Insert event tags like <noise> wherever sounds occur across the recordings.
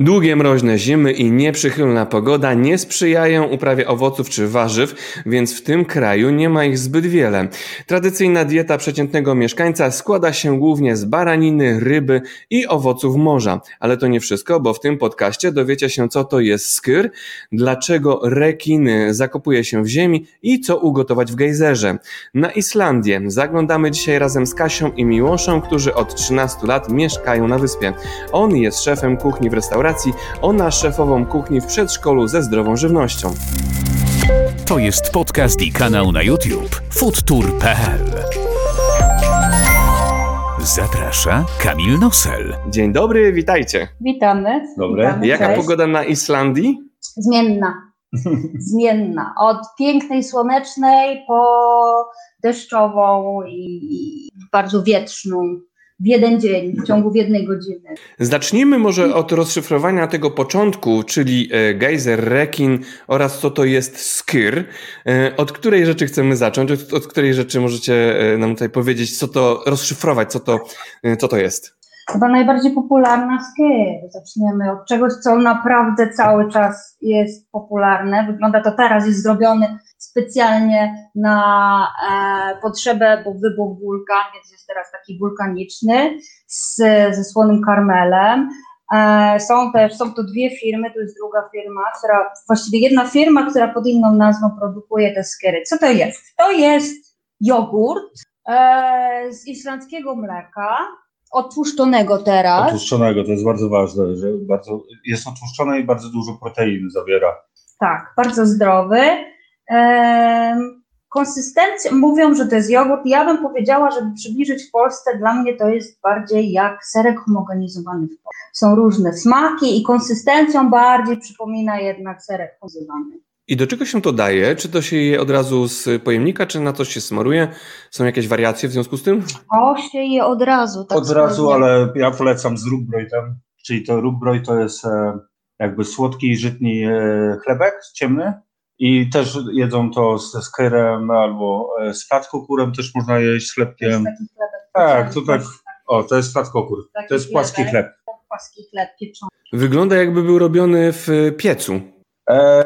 Długie mroźne zimy i nieprzychylna pogoda nie sprzyjają uprawie owoców czy warzyw, więc w tym kraju nie ma ich zbyt wiele. Tradycyjna dieta przeciętnego mieszkańca składa się głównie z baraniny, ryby i owoców morza. Ale to nie wszystko, bo w tym podcaście dowiecie się co to jest skyr, dlaczego rekiny zakopuje się w ziemi i co ugotować w gejzerze. Na Islandię zaglądamy dzisiaj razem z Kasią i Miłoszem, którzy od 13 lat mieszkają na wyspie. On jest szefem kuchni w restauracji restauracji, ona szefową kuchni w przedszkolu ze zdrową żywnością. To jest podcast i kanał na YouTube foodtour.pl. Zaprasza Kamil Nosel. Dzień dobry, witajcie. Witamy. Dobry. Witamy, Jaka cześć. pogoda na Islandii? Zmienna. <laughs> Zmienna. Od pięknej, słonecznej po deszczową i bardzo wietrzną w jeden dzień, w ciągu jednej godziny. Zacznijmy może od rozszyfrowania tego początku, czyli e, gejzer, rekin oraz co to jest skyr. E, Od której rzeczy chcemy zacząć? Od, od której rzeczy możecie e, nam tutaj powiedzieć, co to rozszyfrować, co to, co to jest? Chyba najbardziej popularna skier. Zaczniemy od czegoś, co naprawdę cały czas jest popularne. Wygląda to teraz, jest zrobiony specjalnie na e, potrzebę, bo wybuchł wulkan, więc jest teraz taki wulkaniczny z, ze słonym karmelem. E, są też, są to dwie firmy, to jest druga firma, która, właściwie jedna firma, która pod inną nazwą produkuje te skiery. Co to jest? To jest jogurt e, z islandzkiego mleka, otłuszczonego teraz. Otłuszczonego, to jest bardzo ważne, że bardzo, jest otłuszczone i bardzo dużo protein zawiera. Tak, bardzo zdrowy. Konsystencja, mówią, że to jest jogurt. Ja bym powiedziała, żeby przybliżyć w Polsce, dla mnie to jest bardziej jak serek homogenizowany w Polsce. Są różne smaki i konsystencją bardziej przypomina jednak serek homogenizowany. I do czego się to daje? Czy to się je od razu z pojemnika, czy na coś się smaruje? Są jakieś wariacje w związku z tym? O się je od razu. Tak Od razu, ale ja polecam z rugbrojtem, czyli to rugbroj to jest e, jakby słodki, żytni e, chlebek ciemny i też jedzą to ze skyrem albo e, z flatkokórem też można jeść z To jest chlebkiem. taki chlebek Tak, tutaj- tak, O, to jest flatkokór, taki to jest płaski chleb. Płaski chleb pieczony. Wygląda jakby był robiony w piecu. E,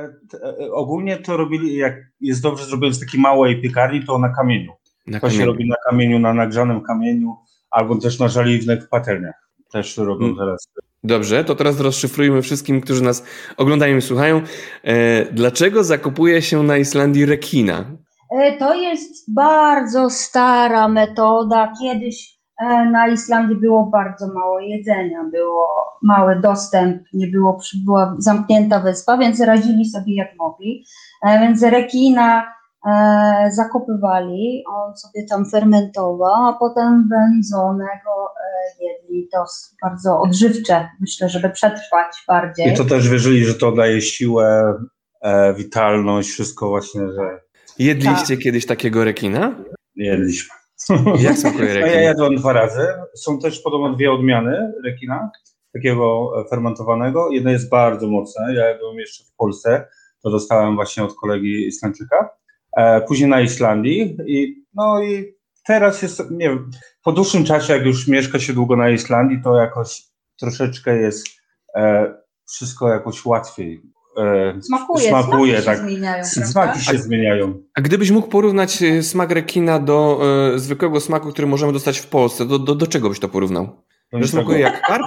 ogólnie to robili, jak jest dobrze zrobione z takiej małej piekarni, to na kamieniu. Na To się kamieniu. robi na kamieniu, na nagrzanym kamieniu, albo też na żeliwnych patelniach. Też robią Mm. teraz. Dobrze, to teraz rozszyfrujmy wszystkim, którzy nas oglądają i słuchają. E, dlaczego zakupuje się na Islandii rekina? E, To jest bardzo stara metoda. Kiedyś e, na Islandii było bardzo mało jedzenia, było mały dostęp, nie było, była zamknięta wyspa, więc radzili sobie jak mogli. E, Więc rekina e, zakopywali, on sobie tam fermentował, a potem wędzonego e, jedli. To bardzo odżywcze, myślę, żeby przetrwać bardziej. I to też wierzyli, że to daje siłę, e, witalność, wszystko właśnie, że Jedliście kiedyś takiego rekina? jedliśmy. <laughs> Jak smakuje No ja rekin? jadłem dwa razy. Są też podobno dwie odmiany rekina, takiego e, fermentowanego. Jedna jest bardzo mocna. Ja jadłem jeszcze w Polsce. To dostałem właśnie od kolegi Islandczyka. E, później na Islandii. I, no i teraz jest, nie wiem, po dłuższym czasie, jak już mieszka się długo na Islandii, to jakoś troszeczkę jest e, wszystko jakoś łatwiej. E, Smakuje, smakuje, smaki tak. się zmieniają? Smaki się zmieniają. A gdybyś mógł porównać e, smak rekina do e, zwykłego smaku, który możemy dostać w Polsce, do, do, do czego byś to porównał? Do Że smakuje jak karp?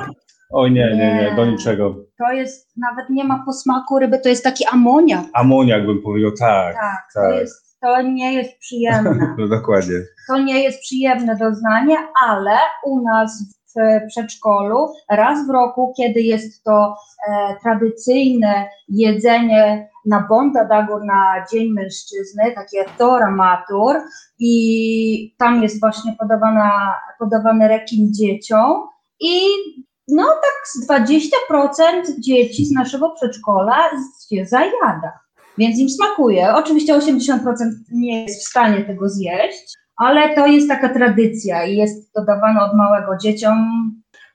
Oj nie, nie, nie, do Nie. niczego. To jest, nawet nie ma posmaku ryby, to jest taki amoniak. Amoniak bym powiedział, tak. Tak, to, tak. jest, to nie jest przyjemne. <laughs> No, dokładnie. To nie jest przyjemne doznanie, ale u nas w przedszkolu raz w roku, kiedy jest to e, tradycyjne jedzenie na Bonda Dagur na Dzień Mężczyzny, takie Tora Matur i tam jest właśnie podawana, podawany rekin dzieciom. I no tak z 20% dzieci z naszego przedszkola się zajada, więc im smakuje. Oczywiście 80% nie jest w stanie tego zjeść, ale to jest taka tradycja i jest dodawane od małego dzieciom.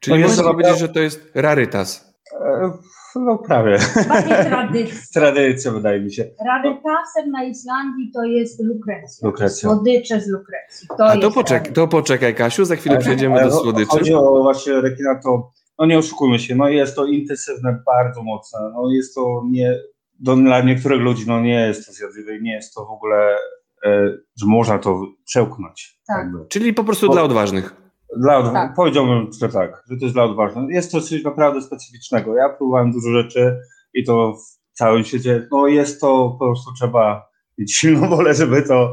Czyli No jest można powiedzieć, że to jest rarytas. E, No prawie. <laughs> Tradycja. Tradycja wydaje mi się. Rarytasem na Islandii to jest lukrecja. Lukrecja. Słodycze z lukrecji. To A to, poczek, to poczekaj, Kasiu, za chwilę przejdziemy Ale do słodyczy. Chodzi o właśnie rekina, to no nie oszukujmy się, no jest to intensywne, bardzo mocne, no jest to nie, dla niektórych ludzi no nie jest to zjadliwe nie jest to w ogóle, e, że można to przełknąć. Tak. Czyli po prostu Bo, dla odważnych. Dla odwa- tak. Powiedziałbym, że tak, że to jest dla odważnych. Jest to coś naprawdę specyficznego. Ja próbowałem dużo rzeczy i to w całym świecie, no jest to po prostu trzeba mieć silną wolę, żeby to,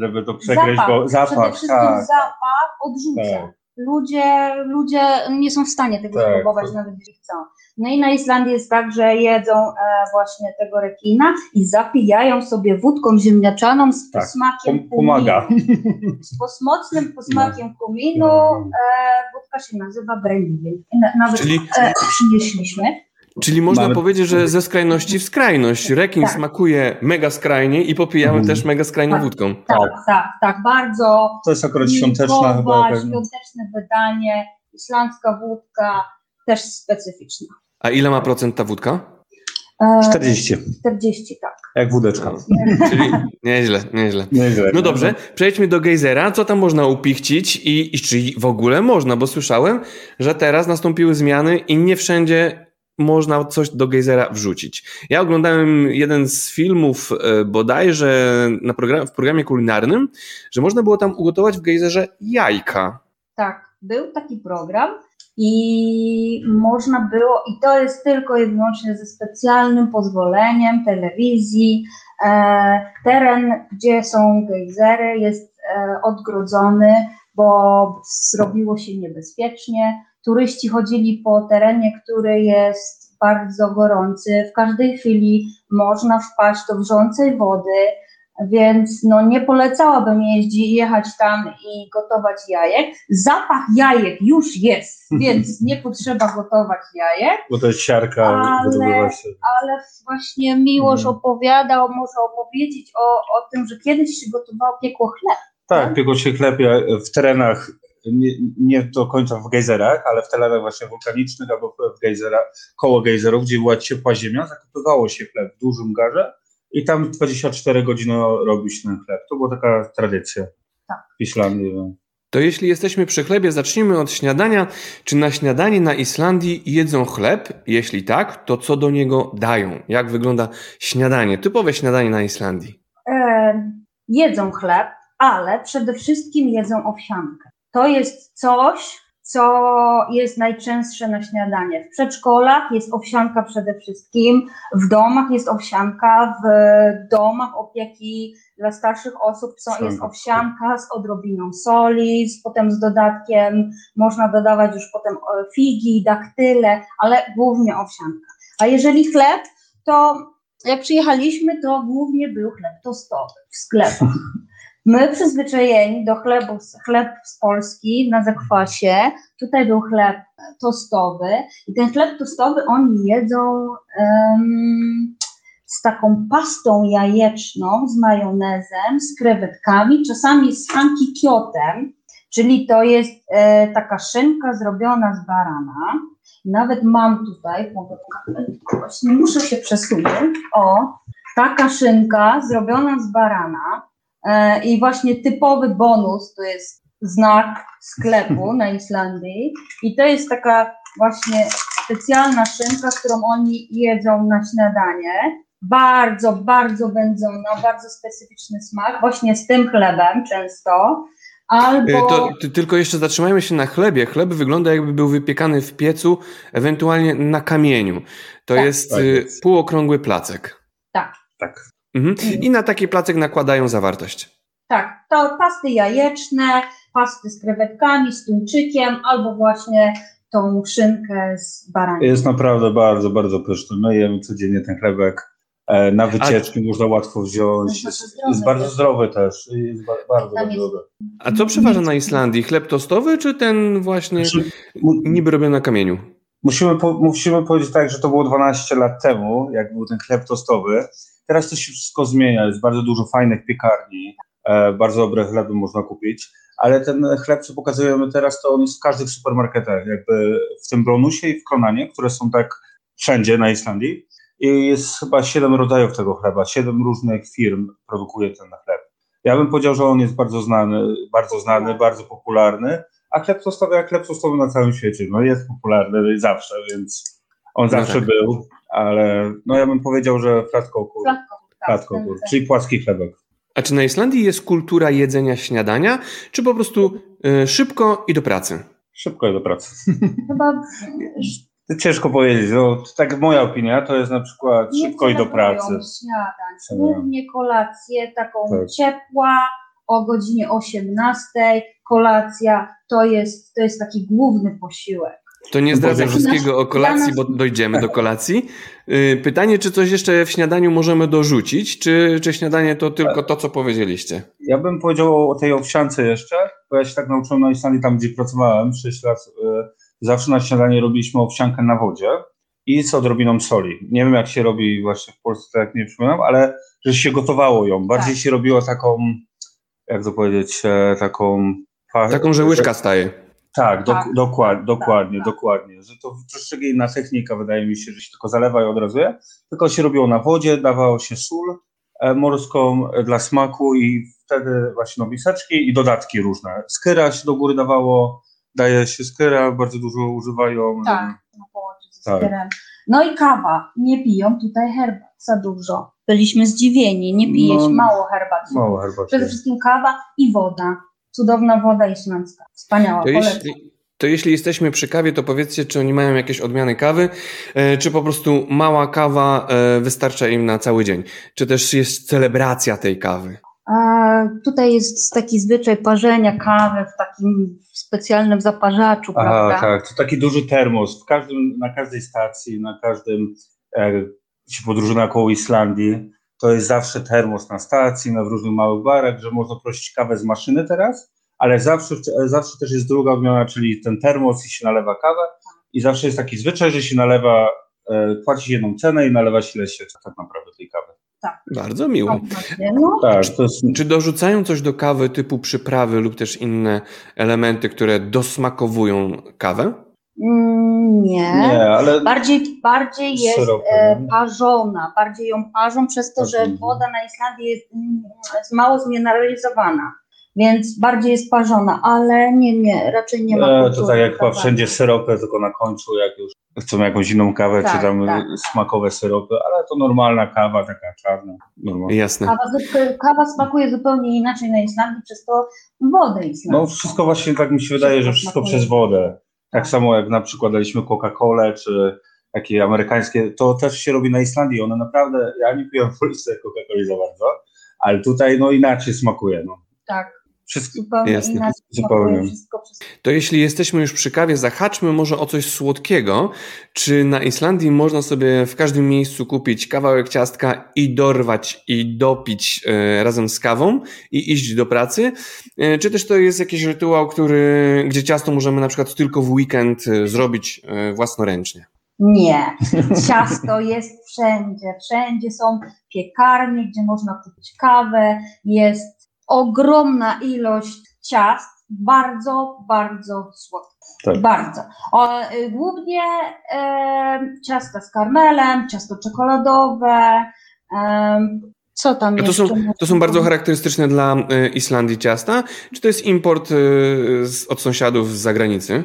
żeby to przegryźć, zapach. bo zapach, Przede wszystkim tak, zapach odrzuca. Tak. Ludzie, ludzie nie są w stanie tego tak, spróbować, tak. nawet jeśli chcą. No i na Islandii jest tak, że jedzą e, właśnie tego rekina i zapijają sobie wódką ziemniaczaną z tak, posmakiem pomaga. kuminu. Z mocnym posmakiem no. kuminu. E, wódka się nazywa brandy. Nawet Czyli... e, przynieśliśmy. Czyli można Mamy... powiedzieć, że ze skrajności w skrajność. Rekin tak. smakuje mega skrajnie i popijamy mhm. też mega skrajną tak, wódką. Tak, tak, tak, tak, bardzo. To jest akurat świąteczna chyba. Świąteczne wydanie, islandzka wódka, też specyficzna. A ile ma procent ta wódka? 40. 40, tak. Jak wódeczka. <laughs> Czyli nieźle, nieźle. nieźle no dobrze, przejdźmy do gejzera. Co tam można upichcić i, i czy w ogóle można? Bo słyszałem, że teraz nastąpiły zmiany i nie wszędzie można coś do gejzera wrzucić. Ja oglądałem jeden z filmów e, bodajże na program, w programie kulinarnym, że można było tam ugotować w gejzerze jajka. Tak, był taki program i można było, i to jest tylko i wyłącznie ze specjalnym pozwoleniem telewizji. E, teren, gdzie są gejzery, jest e, odgrodzony, bo zrobiło się niebezpiecznie. Turyści chodzili po terenie, który jest bardzo gorący. W każdej chwili można wpaść do wrzącej wody więc no, nie polecałabym jeździć, jechać tam i gotować jajek. Zapach jajek już jest, <laughs> więc nie potrzeba gotować jajek. Bo to jest siarka. Ale, ale właśnie Miłosz hmm. opowiadał, może opowiedzieć o, o tym, że kiedyś się gotowało piekło chleb. Tak, tak? piekło się chleb w terenach, nie, nie do końca w gejzerach, ale w terenach właśnie wulkanicznych albo w gejzerach, koło gejzerów, gdzie była ciepła ziemia, zakopywało się chleb w dużym garze i tam 24 godziny robił się ten chleb. To była taka tradycja tak. w Islandii. No. To jeśli jesteśmy przy chlebie, zacznijmy od śniadania. Czy na śniadanie na Islandii jedzą chleb? Jeśli tak, to co do niego dają? Jak wygląda śniadanie, typowe śniadanie na Islandii? E, jedzą chleb, ale przede wszystkim jedzą owsiankę. To jest coś, co jest najczęstsze na śniadanie. W przedszkolach jest owsianka przede wszystkim, w domach jest owsianka, w domach opieki dla starszych osób są, jest owsianka z odrobiną soli, z, potem z dodatkiem, można dodawać już potem e, figi, daktyle, ale głównie owsianka. A jeżeli chleb, to jak przyjechaliśmy, to głównie był chleb tostowy w sklepach. <laughs> My przyzwyczajeni do chlebu, chleb z Polski na zakwasie, tutaj był chleb tostowy i ten chleb tostowy oni jedzą um, z taką pastą jajeczną, z majonezem, z krewetkami, czasami z hankikiotem, czyli to jest e, taka szynka zrobiona z barana. Nawet mam tutaj, mogę pokazać, nie muszę się przesunąć, o, taka szynka zrobiona z barana, I właśnie typowy bonus to jest znak sklepu na Islandii. I to jest taka właśnie specjalna szynka, którą oni jedzą na śniadanie. Bardzo, bardzo wędzona, bardzo specyficzny smak, właśnie z tym chlebem często. Albo... E, to, to, tylko jeszcze zatrzymajmy się na chlebie. Chleb wygląda jakby był wypiekany w piecu, ewentualnie na kamieniu. To tak. jest, tak jest półokrągły placek. Tak. Tak. Mhm. I na taki placek nakładają zawartość. Tak, to pasty jajeczne, pasty z krewetkami, z tuńczykiem, albo właśnie tą szynkę z baranem. Jest naprawdę bardzo, bardzo pyszny. My jemy codziennie ten chlebek. E, na wycieczki A... można łatwo wziąć. Jest, jest, jest bardzo też. zdrowy też. Jest bardzo, bardzo zdrowy. A co przeważa na Islandii? Chleb tostowy, czy ten właśnie znaczy, niby robiony na kamieniu? Musimy, po, musimy powiedzieć tak, że to było 12 lat temu, jak był ten chleb tostowy. Teraz to się wszystko zmienia, jest bardzo dużo fajnych piekarni, e, bardzo dobre chleby można kupić, ale ten chleb, co pokazujemy teraz, to on jest w każdych supermarketach, jakby w tym Bronusie i w Kronanie, które są tak wszędzie na Islandii. I jest chyba siedem rodzajów tego chleba, siedem różnych firm produkuje ten chleb. Ja bym powiedział, że on jest bardzo znany, bardzo znany, bardzo popularny, a chleb tostowy jak chleb tostowy na całym świecie. No jest popularny zawsze, więc on No zawsze tak. był, ale no ja bym powiedział, że flatkokur. Flatkokur, tak, Flatkokur, czyli płaski chlebek. A czy na Islandii jest kultura jedzenia śniadania, czy po prostu y, szybko i do pracy? Szybko do pracy. <laughs> Chyba Ciężko powiedzieć, no, tak moja opinia, to jest na przykład nie szybko i do pracy. śniadań, Śniadań. głównie kolację taką Tak. ciepła o godzinie 18. Kolacja to jest, to jest taki główny posiłek. To nie zdradzę wszystkiego o kolacji, bo dojdziemy do kolacji. Y, Pytanie, czy coś jeszcze w śniadaniu możemy dorzucić, czy, czy śniadanie to tylko to, co powiedzieliście? Ja bym powiedział o tej owsiance jeszcze, bo ja się tak nauczyłem na Islandii, tam gdzie pracowałem 6 lat, y, zawsze na śniadanie robiliśmy owsiankę na wodzie i z odrobiną soli. Nie wiem jak się robi właśnie w Polsce, tak nie przypominam, ale że się gotowało ją. Bardziej Tak. się robiło taką, jak to powiedzieć, e, taką... Taką, że łyżka staje. Tak, dok- Tak. dokład, dokładnie, tak. dokładnie. Że to troszeczkę inna technika, wydaje mi się, że się tylko zalewa i od razu je. Tylko się robiło na wodzie, dawało się sól e, morską e, dla smaku i wtedy właśnie no, miseczki i dodatki różne. Skyra się do góry dawało, daje się skyra, bardzo dużo używają. Tak, na Tak. No i kawa. Nie piją tutaj herbat za dużo. Byliśmy zdziwieni, nie pije się No, mało herbat. Mało herbaty. Przede wszystkim kawa i woda. Cudowna woda islandzka. Wspaniała, To polecam. jeśli, to jeśli jesteśmy przy kawie, to powiedzcie, czy oni mają jakieś odmiany kawy, e, czy po prostu mała kawa e, wystarcza im na cały dzień? Czy też jest celebracja tej kawy? A tutaj jest taki zwyczaj parzenia kawy w takim specjalnym zaparzaczu, Aha, prawda? tak, to taki duży termos. W każdym, na każdej stacji, na każdym e, się podróżuje koło Islandii, to jest zawsze termos na stacji, na w różnych małych barach, że można prosić kawę z maszyny teraz, ale zawsze, zawsze też jest druga odmiana, czyli ten termos i się nalewa kawę i zawsze jest taki zwyczaj, że się nalewa, e, płaci się jedną cenę i nalewa się chce tak naprawdę tej kawy. Bardzo miło. No, właśnie, no, Tak, to jest... Czy dorzucają coś do kawy typu przyprawy lub też inne elementy, które dosmakowują kawę? Mm, nie. Nie, ale Bardziej, bardziej jest Syropem, e, parzona, bardziej ją parzą przez to, że Mhm. woda na Islandii jest, mm, jest mało zmineralizowana, więc bardziej jest parzona, ale nie, nie, raczej nie ma E, to kultury tak jak chyba wszędzie syropy, tylko na końcu jak już chcą jakąś inną kawę, Tak, czy tam tak. smakowe syropy, ale to normalna kawa, taka czarna. Normalna. Jasne. Kawa, kawa smakuje zupełnie inaczej na Islandii przez to wodę islandzką. No wszystko właśnie tak mi się wydaje, że wszystko smakuje. przez wodę. Tak Tak. samo jak na przykład daliśmy Coca-Colę, czy takie amerykańskie, to też się robi na Islandii. One naprawdę, ja nie piłem w Polsce Coca-Coli za bardzo, ale tutaj no inaczej smakuje. No. Tak, Wszystko, zupełnie Jasne. inaczej Zupełnie. wszystko To jeśli jesteśmy już przy kawie, zahaczmy może o coś słodkiego. Czy na Islandii można sobie w każdym miejscu kupić kawałek ciastka i dorwać i dopić e, razem z kawą i iść do pracy? E, czy też to jest jakiś rytuał, który, gdzie ciasto możemy na przykład tylko w weekend e, zrobić e, własnoręcznie? Nie. Ciasto jest wszędzie. Wszędzie są piekarnie, gdzie można kupić kawę. Jest ogromna ilość ciast, bardzo, bardzo słodkich. Tak. Bardzo. O, y, głównie e, ciasta z karmelem, ciasto czekoladowe. E, co tam to jeszcze? są, to są bardzo charakterystyczne dla e, Islandii ciasta? Czy to jest import e, z, od sąsiadów z zagranicy?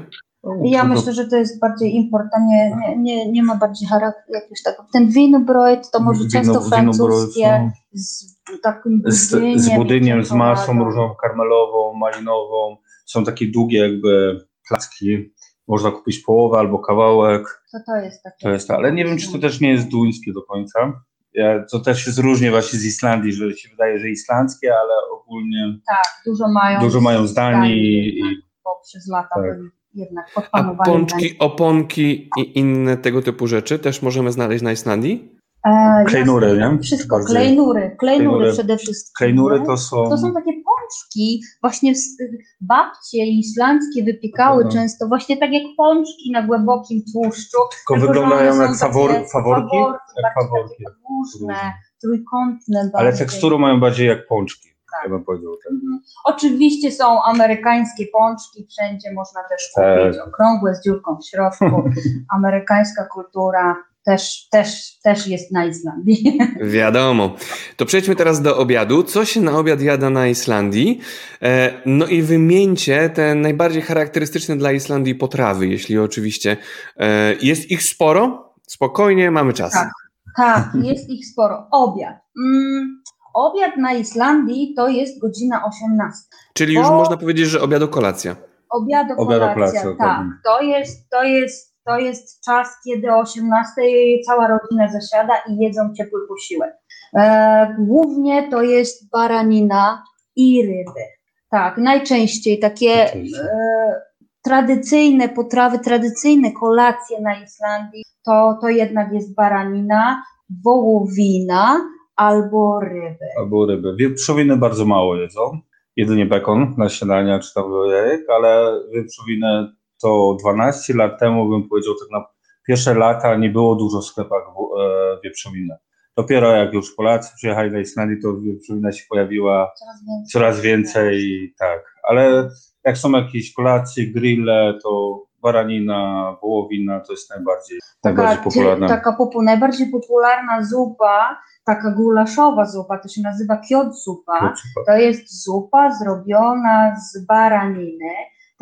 Ja myślę, że to jest bardziej import, a nie, nie, nie, nie ma bardziej charakteru jakiegoś tak. Ten winobrojt to może ciasto francuskie z takim z, budyniem. z budyniem, z masą różną karmelową, malinową. Są takie długie jakby placki. Można kupić połowę albo kawałek. Co to jest takie? To jest ale nie wiem, czy to też nie jest duńskie do końca. Ja, to też jest różnie właśnie z Islandii, że się wydaje, że islandzkie, ale ogólnie Tak, dużo mają. dużo mają z Danii Danii, i Bo przez lata Tak. byli jednak pod A pączki, oponki i inne tego typu rzeczy też możemy znaleźć na Islandii? E, klejnury, jasne, nie? Wszystko, Bardziej. klejnury, klejnury przede wszystkim. klejnury to są... To są takie pączki, właśnie babcie islandzkie wypiekały często, właśnie tak jak pączki na głębokim tłuszczu. Tylko tylko wyglądają jak fawor, faworki, faworki, jak faworki. Różne, trójkątne Ale bardziej. teksturą mają bardziej jak pączki, Tak. ja. Tak. Mhm. Oczywiście są amerykańskie pączki, wszędzie można też Tak. kupić okrągłe z dziurką w środku. <laughs> Amerykańska kultura też, też, też jest na Islandii. <laughs> Wiadomo. To przejdźmy teraz do obiadu. Co się na obiad jada na Islandii? E, no i wymieńcie te najbardziej charakterystyczne dla Islandii potrawy, jeśli oczywiście e, jest ich sporo. Spokojnie, mamy czas. Tak, tak jest ich sporo. Obiad. Mm, obiad na Islandii to jest godzina 18. Czyli już można powiedzieć, że obiadu kolacja. Obiadu kolacja, kolacja tak. To jest, to jest to jest czas, kiedy o 18 cała rodzina zasiada i jedzą ciepły posiłek. E, głównie to jest baranina i ryby. Tak, najczęściej takie e, tradycyjne potrawy, tradycyjne kolacje na Islandii to, to jednak jest baranina, wołowina albo ryby. Albo ryby. Wieprzowiny bardzo mało jedzą. Jedynie bekon na śniadania czy tam jajek, ale wieprzowinę to 12 lat temu bym powiedział, tak na pierwsze lata nie było dużo w sklepach e, wieprzowiny. Dopiero jak już Polacy przyjechali na Islandię, to wieprzowina się pojawiła coraz więcej, coraz więcej tak. Ale jak są jakieś kolacje, grille, to baranina, wołowina to jest najbardziej, taka, najbardziej popularna. Taka popu, najbardziej popularna zupa, taka gulaszowa zupa, to się nazywa kiot zupa. To jest zupa zrobiona z baraniny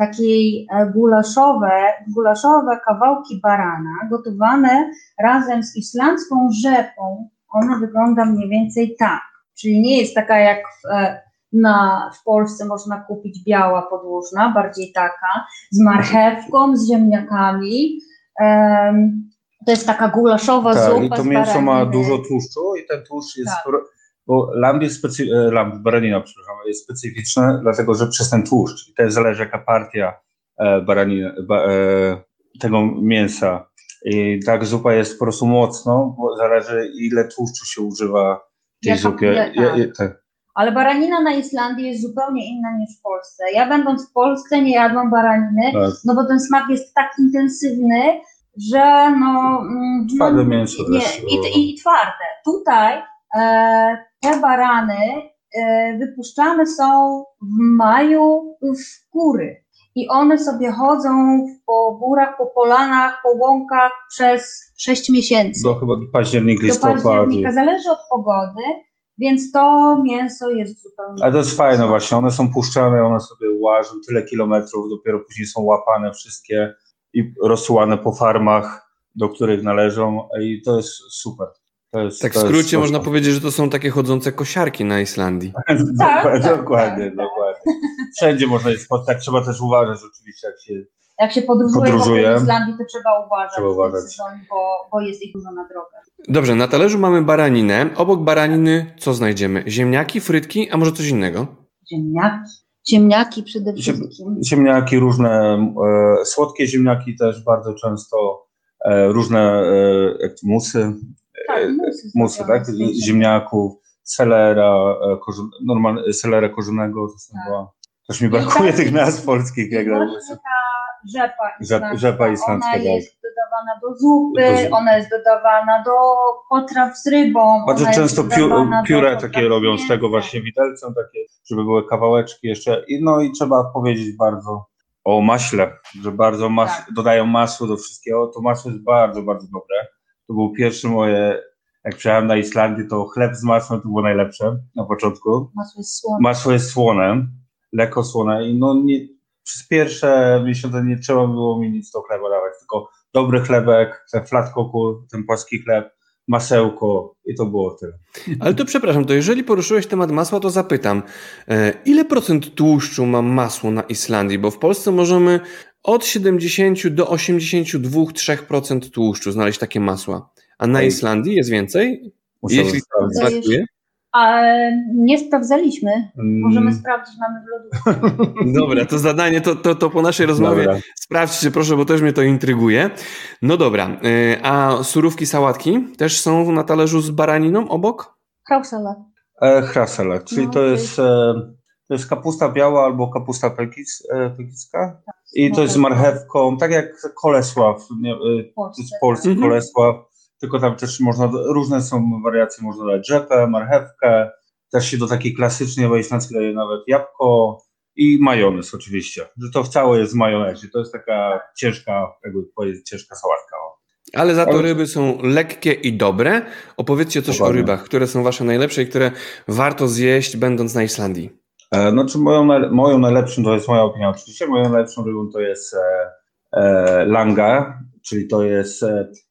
takiej e, gulaszowe, gulaszowe kawałki barana gotowane razem z islandzką rzepą. Ona wygląda mniej więcej tak, czyli nie jest taka jak w, e, na, w Polsce można kupić biała podłużna, bardziej taka, z marchewką, z ziemniakami. Um, to jest taka gulaszowa tak, zupa. I to mięso ma dużo tłuszczu i ten tłuszcz jest tak bo lamb jest specy- e, lamb, baranina, przepraszam, jest specyficzne, dlatego że przez ten tłuszcz, i też zależy jaka partia e, baraniny, ba, e, tego mięsa. I tak zupa jest po prostu mocno, bo zależy ile tłuszczu się używa w tej Jaka, zupie. Ja, ja, tak. Ale baranina na Islandii jest zupełnie inna niż w Polsce. Ja będąc w Polsce nie jadłam baraniny, tak. no bo ten smak jest tak intensywny, że no... Mm, twarde no, mięso nie. I, i, I twarde. Tutaj e, te barany e, wypuszczane są w maju w góry i one sobie chodzą po górach, po polanach, po łąkach przez 6 miesięcy. Do chyba października, listopada. Do października, zależy od pogody, więc to mięso jest zupełnie... Ale to jest fajne właśnie, one są puszczane, one sobie łażą tyle kilometrów, dopiero później są łapane wszystkie i rozsuwane po farmach, do których należą i to jest super. Jest, tak w skrócie można powiedzieć, że to są takie chodzące kosiarki na Islandii. <laughs> tak, dokładnie, tak, dokładnie, tak. dokładnie. Wszędzie można je spotkać. Tak, trzeba też uważać oczywiście, jak się jak się podróżuje, podróżuje. po Islandii, to trzeba uważać, trzeba uważać. Sezon, bo, bo jest ich dużo na drogę. Dobrze, na talerzu mamy baraninę. Obok baraniny co znajdziemy? Ziemniaki, frytki, a może coś innego? Ziemniaki. Ziemniaki przede wszystkim. Ziemniaki różne, e, słodkie ziemniaki też bardzo często, e, różne e, musy, tak, musy, tak? ziemniaków, selera, e, korzyn, normal, selera korzonego, to tak. też mi brakuje tych nazw polskich. Jak rzepa islandzka. Rzepa islandzka, ona tak. jest dodawana do zupy, do ona jest dodawana do potraw z rybą. Bardzo często pióre takie robią z tego właśnie widelcem, takie, żeby były kawałeczki jeszcze. I, no i trzeba powiedzieć bardzo o maśle, że bardzo mas tak. dodają masło do wszystkiego. To masło jest bardzo, bardzo dobre. To był pierwszy moje, jak przyjechałem na Islandię, to chleb z masłem to było najlepsze na początku. Masło jest słone. Masło jest słone, lekko słone i no nie, przez pierwsze miesiące nie trzeba było mi nic do chleba dawać, tylko dobry chlebek, ten flat ten płaski chleb, masełko i to było tyle. Ale to przepraszam, to jeżeli poruszyłeś temat masła, to zapytam, e, ile procent tłuszczu ma masło na Islandii? Bo w Polsce możemy od 70 do 82-3% tłuszczu znaleźć takie masła. A na Islandii jest więcej? Muszę Jeśli smakuje? A nie sprawdzaliśmy. Możemy mm. sprawdzić, mamy w lodówce. <laughs> Dobra, to zadanie, to, to, to po naszej rozmowie dobra. sprawdźcie proszę, bo też mnie to intryguje. No dobra, y, a surówki, sałatki też są na talerzu z baraniną obok? Hrausalat. E, hrausalat, czyli no, to, jest, e, to jest kapusta biała albo kapusta pekic, e, pekicka. Tak, I to jest z marchewką, tak jak Kolesław, nie, e, Polsce, polski tak. Kolesław tylko tam też można, różne są wariacje, można dać rzepę, marchewkę, też się do takiej klasycznej wojslanckiej daje nawet jabłko i majonez oczywiście, że to w całe jest w majonezie, to jest taka ciężka, jakby powiedzieć, ciężka sałatka. Ale za to ryby są lekkie i dobre. Opowiedzcie coś o rybach, które są wasze najlepsze i które warto zjeść będąc na Islandii. Znaczy moją, moją najlepszą, to jest moja opinia oczywiście, moją najlepszą rybą to jest e, e, langa, czyli to jest,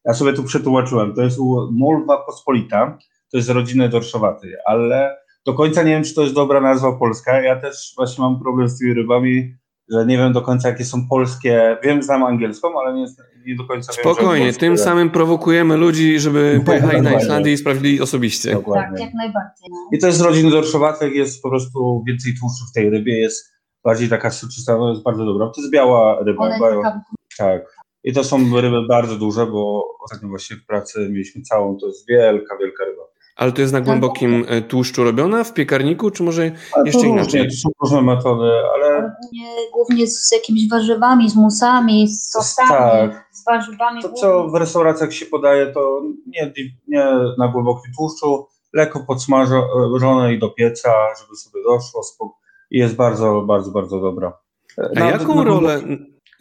ja sobie tu przetłumaczyłem, to jest mulwa pospolita, to jest rodziny dorszowatej, ale do końca nie wiem, czy to jest dobra nazwa polska, ja też właśnie mam problem z tymi rybami, że nie wiem do końca, jakie są polskie, wiem, znam angielską, ale nie, nie do końca wiem, Spokojnie, tym samym prowokujemy ludzi, żeby No, <laughs> pojechali na dokładnie. Islandię i sprawdzili osobiście. Tak, Dokładnie. jak najbardziej. No. I to jest z rodziny dorszowatych, jest po prostu więcej tłuszczu w tej rybie, jest bardziej taka soczysta, no jest bardzo dobra. To jest biała ryba. Jest Biała, taka tak. I to są ryby bardzo duże, bo ostatnio właśnie w pracy mieliśmy całą, to jest wielka, wielka ryba. Ale to jest na głębokim e, tłuszczu robiona w piekarniku, czy może Ale jeszcze to różnie, inaczej? To są różne metody, ale głównie, głównie z jakimiś warzywami, z musami, z sosami, Tak. z warzywami. to co w restauracjach się podaje, to nie, nie na głębokim tłuszczu, lekko podsmażone i do pieca, żeby sobie doszło i jest bardzo, bardzo, bardzo dobra. A Na- jaką na- rolę...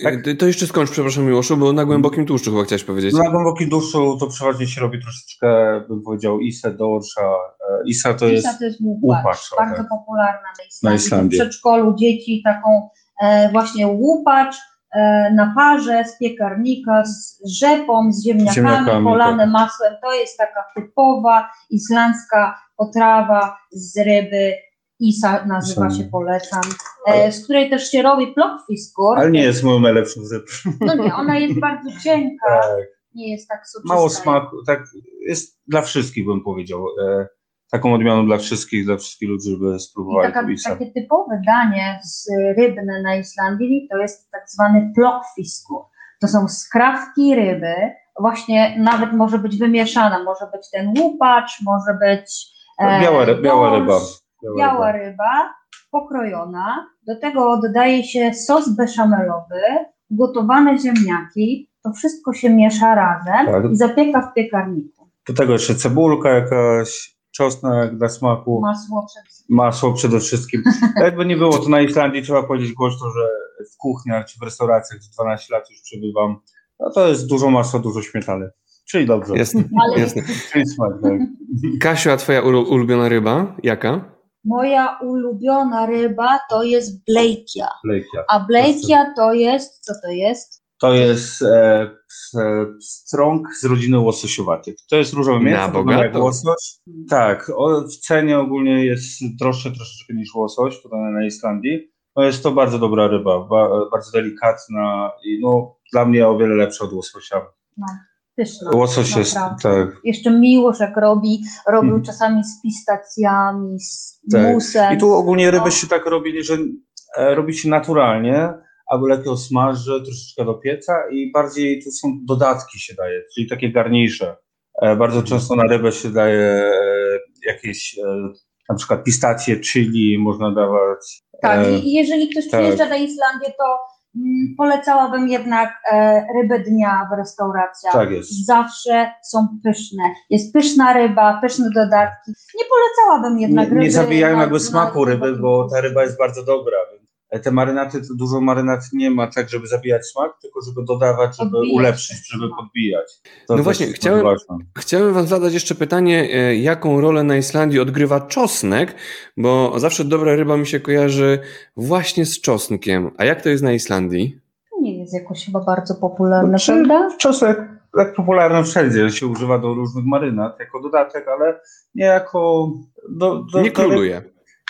Tak. e, To jeszcze skończ, przepraszam Miłoszu, bo na głębokim tłuszczu chyba chciałeś powiedzieć. Na głębokim duszu to przeważnie się robi troszeczkę, bym powiedział, isę, dorsza. E, Isa to jest Pisa to jest łupacz, łupacz, bardzo tak. popularna na Islandii. Na Islandii. W przedszkolu dzieci taką e, właśnie łupacz e, na parze z piekarnika, z rzepą, z ziemniakami, Ziemniakami, polane tak. masłem. To jest taka typowa islandzka potrawa z ryby. Isa nazywa Isa. się, polecam, z której też się robi plotwiskur. ale nie jest moją najlepszą z ryb. No nie, ona jest <laughs> bardzo cienka, Tak, nie jest tak soczysta. mało smaku, tak jest dla wszystkich bym powiedział. E, taką odmianą dla wszystkich, dla wszystkich ludzi, żeby I spróbowali taka, tą isę. takie typowe danie z rybne na Islandii to jest tak zwany plokfiskur. To są skrawki ryby, właśnie nawet może być wymieszana, może być ten łupacz, może być e, Biała, ry- biała dorsz, ryba. Biała ryba pokrojona. Do tego dodaje się sos beszamelowy, gotowane ziemniaki. To wszystko się miesza razem Tak. i zapieka w piekarniku. Do tego jeszcze cebulka jakaś, czosnek dla smaku, Masło przed masło przede wszystkim. <laughs> Jakby nie było, to na Islandii trzeba powiedzieć głośno, że w kuchniach czy w restauracjach, gdzie 12 lat już przebywam, no to jest dużo masła, dużo śmietany. Czyli dobrze. Jasne, Ale jasne. Czyli smak, tak. Kasiu, a twoja ulu- ulubiona ryba? Jaka? Moja ulubiona ryba to jest blejkia. Lejkia. A blejkia to jest, co to jest? To jest e, e, strąg z rodziny łososiowatych. To jest różowe Na mięso, jak łosoś. Tak, o, w cenie ogólnie jest droższe troszeczkę niż łosoś tutaj na Islandii. No jest to bardzo dobra ryba, ba, bardzo delikatna i no, dla mnie o wiele lepsza od łososia. No, pyszna. Łosoś jest, tak. Jeszcze Miłoszek robi, robił Mhm. czasami z pistacjami, z Tak. musem. I tu ogólnie ryby No. się tak robi, że e, robi się naturalnie, albo lekko smaży, troszeczkę do pieca i bardziej tu są dodatki się daje, czyli takie garnisze. E, bardzo często na rybę się daje e, jakieś na przykład pistacje, chili można dawać. Tak, i jeżeli ktoś tak. przyjeżdża na Islandię, to polecałabym jednak e, rybę dnia w restauracjach. tak jest. Zawsze są pyszne. Jest pyszna ryba, pyszne dodatki. Nie polecałabym jednak Nie, ryby. nie zabijają jakby smaku ryby, bo ta ryba jest bardzo dobra. E, Te marynaty, to dużo marynat nie ma tak, żeby zabijać smak, tylko żeby dodawać, żeby Podbijać ulepszyć, żeby smak. podbijać. No też właśnie, chciałem- ważne. Chciałem wam zadać jeszcze pytanie, e, jaką rolę na Islandii odgrywa czosnek, bo zawsze dobra ryba mi się kojarzy właśnie z czosnkiem. A jak to jest na Islandii? Nie jest jakoś chyba bardzo popularne, Czy prawda? czosnek tak popularny wszędzie, się używa do różnych marynat jako dodatek, ale nie jako... Do, do, Nie do króluje.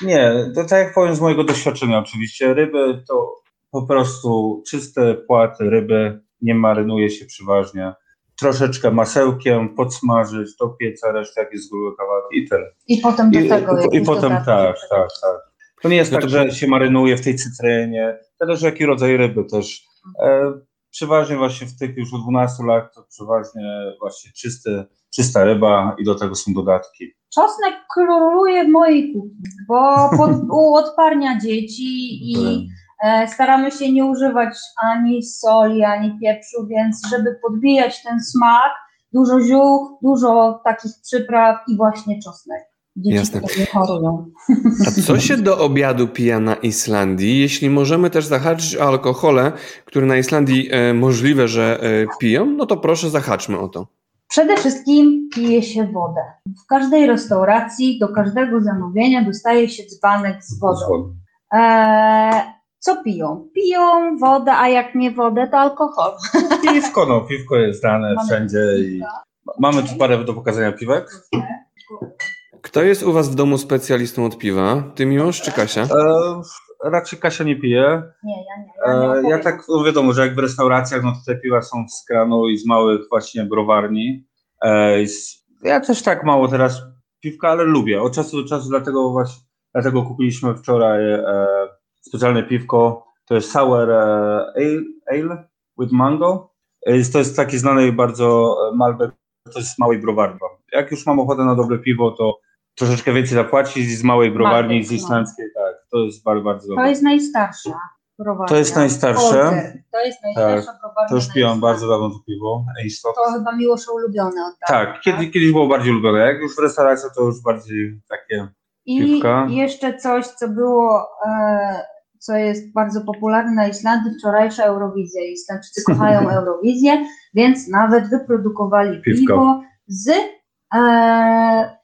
Nie, to tak jak powiem z mojego doświadczenia oczywiście, ryby to po prostu czyste płaty ryby, nie marynuje się przeważnie. Troszeczkę masełkiem, podsmażyć, do pieca, reszta jakieś z grube kawałki i tyle. I potem do I, tego i, i potem tak, tak, tak. To nie jest No tak, to- że się marynuje w tej cytrynie, zależy jaki rodzaj ryby też. E, przeważnie właśnie w tych już od 12 lat to przeważnie właśnie czysty, czysta ryba i do tego są dodatki. Czosnek króluje w mojej kuchni, bo pod, <laughs> uodparnia dzieci i e, staramy się nie używać ani soli, ani pieprzu, więc żeby podbijać ten smak, dużo ziół, dużo takich przypraw i właśnie czosnek. Dzieci Jasne. chorują. A co się do obiadu pija na Islandii? Jeśli możemy też zahaczyć o alkohole, które na Islandii e, możliwe, że e, piją, no to proszę zahaczmy o to. Przede wszystkim pije się wodę. W każdej restauracji do każdego zamówienia dostaje się dzbanek z wodą. Eee, co piją? Piją wodę, a jak nie wodę, to alkohol. <laughs> Piwko, no, piwko jest dane Mamy wszędzie i mamy tu parę do pokazania piwek. Kto jest u Was w domu specjalistą od piwa? Ty Miłosz czy Kasia? E, raczej Kasia nie pije. Nie, ja nie. Ja, nie E, ja opowiem. tak, no wiadomo, że jak w restauracjach, no to te piwa są z kranu i z małych właśnie browarni. E, ja też tak mało teraz piwka, ale lubię. Od czasu do czasu, dlatego właśnie, dlatego kupiliśmy wczoraj e, specjalne piwko. To jest Sour ale, ale with Mango. To jest taki znany bardzo Malbec, to jest z małej browarni. Jak już mam ochotę na dobre piwo, to troszeczkę więcej zapłacić z małej browarni, Malbec, z no. islandzkiej, tak. To jest bardzo, bardzo dobre. To jest najstarsza browarnia. To jest najstarsze. Order. To jest najstarsza browarnia. To już piłam bardzo dawno to piwo. To chyba Miłosza ulubione od dawna, Tak, kiedy, kiedyś było bardziej lubione. Jak już w restauracji, to już bardziej takie. I piwka. jeszcze coś, co było, e, co jest bardzo popularne na Islandii, wczorajsza Eurowizja. Islandczycy <laughs> kochają Eurowizję, więc nawet wyprodukowali Piwko. piwo z e,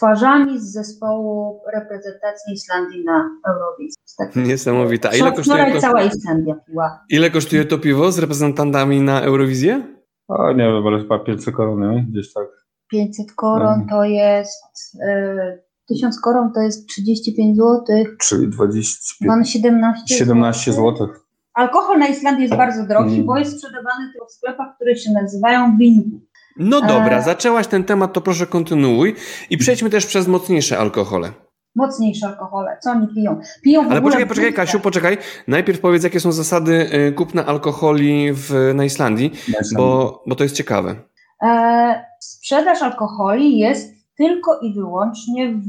twarzami z zespołu reprezentacji Islandii na Eurowizji. Tak. Niesamowite. A ile kosztuje, Wczoraj to, cała Islandia piła. ile kosztuje to piwo z reprezentantami na Eurowizję? O, nie wiem, ale chyba 500 korony, gdzieś tak. 500 koron Mhm. to jest, e, 1000 koron to jest 35 zł, Czyli 25, pan 17 17 zł. Alkohol na Islandii jest bardzo drogi, Mm. bo jest sprzedawany tylko w sklepach, które się nazywają wingu. No dobra, E. zaczęłaś ten temat, to proszę kontynuuj i przejdźmy też przez mocniejsze alkohole. Mocniejsze alkohole. Co oni piją? Piją w Ale ogóle poczekaj, poczekaj. Kasiu, poczekaj. Najpierw powiedz, jakie są zasady y, kupna alkoholi w, na Islandii, bo, bo to jest ciekawe. E, sprzedaż alkoholi jest tylko i wyłącznie w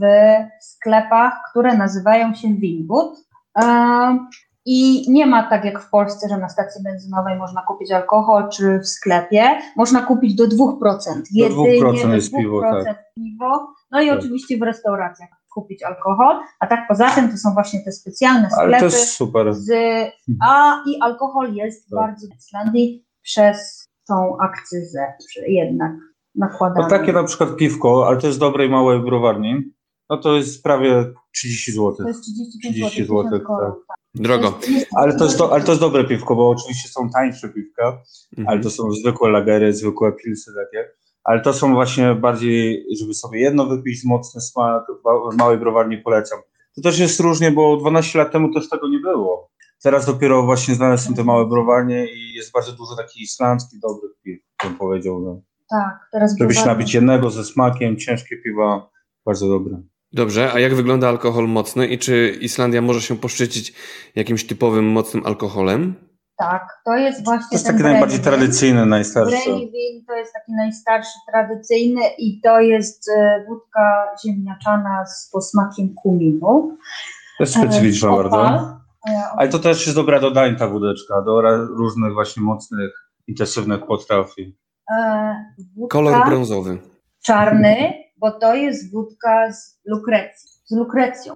sklepach, które nazywają się Wingwood. I nie ma tak jak w Polsce, że na stacji benzynowej można kupić alkohol, czy w sklepie. Można kupić do 2%. Do 2% do jest piwo, tak. piwo. No i Tak. oczywiście w restauracjach kupić alkohol, a tak poza tym to są właśnie te specjalne Ale sklepy. to jest super. z, a i alkohol jest Tak. bardzo w Islandii przez tą akcyzę jednak nakładaną. No takie na przykład piwko, ale to jest dobrej małej browarni, no to jest prawie 30 zł. To jest 35 30 zł. złotych, Drogo. Ale to, jest do, ale to jest dobre piwko, bo oczywiście są tańsze piwka, Mhm. ale to są zwykłe lagery, zwykłe pilsy takie. Ale to są właśnie bardziej, żeby sobie jedno wypić, mocny smak, w małej browarni polecam. To też jest różnie, bo 12 lat temu też tego nie było. Teraz dopiero właśnie znane są te małe browarnie i jest bardzo dużo takich islandzkich dobrych piw, bym powiedział. No. Tak, teraz Żeby się napić jednego ze smakiem, ciężkie piwa, bardzo dobre. Dobrze, a jak wygląda alkohol mocny i czy Islandia może się poszczycić jakimś typowym mocnym alkoholem? Tak, to jest właśnie To jest ten taki najbardziej tradycyjny, najstarszy. Brennivin to jest taki najstarszy, tradycyjny i to jest e, wódka ziemniaczana z posmakiem kuminu. To jest specyficzna E, bardzo. E, Ale to też jest dobra do dań ta wódeczka, do różnych właśnie mocnych, intensywnych potraw. i- e, wódka Kolor brązowy. czarny, bo to jest wódka z lukrecji, z lukrecją.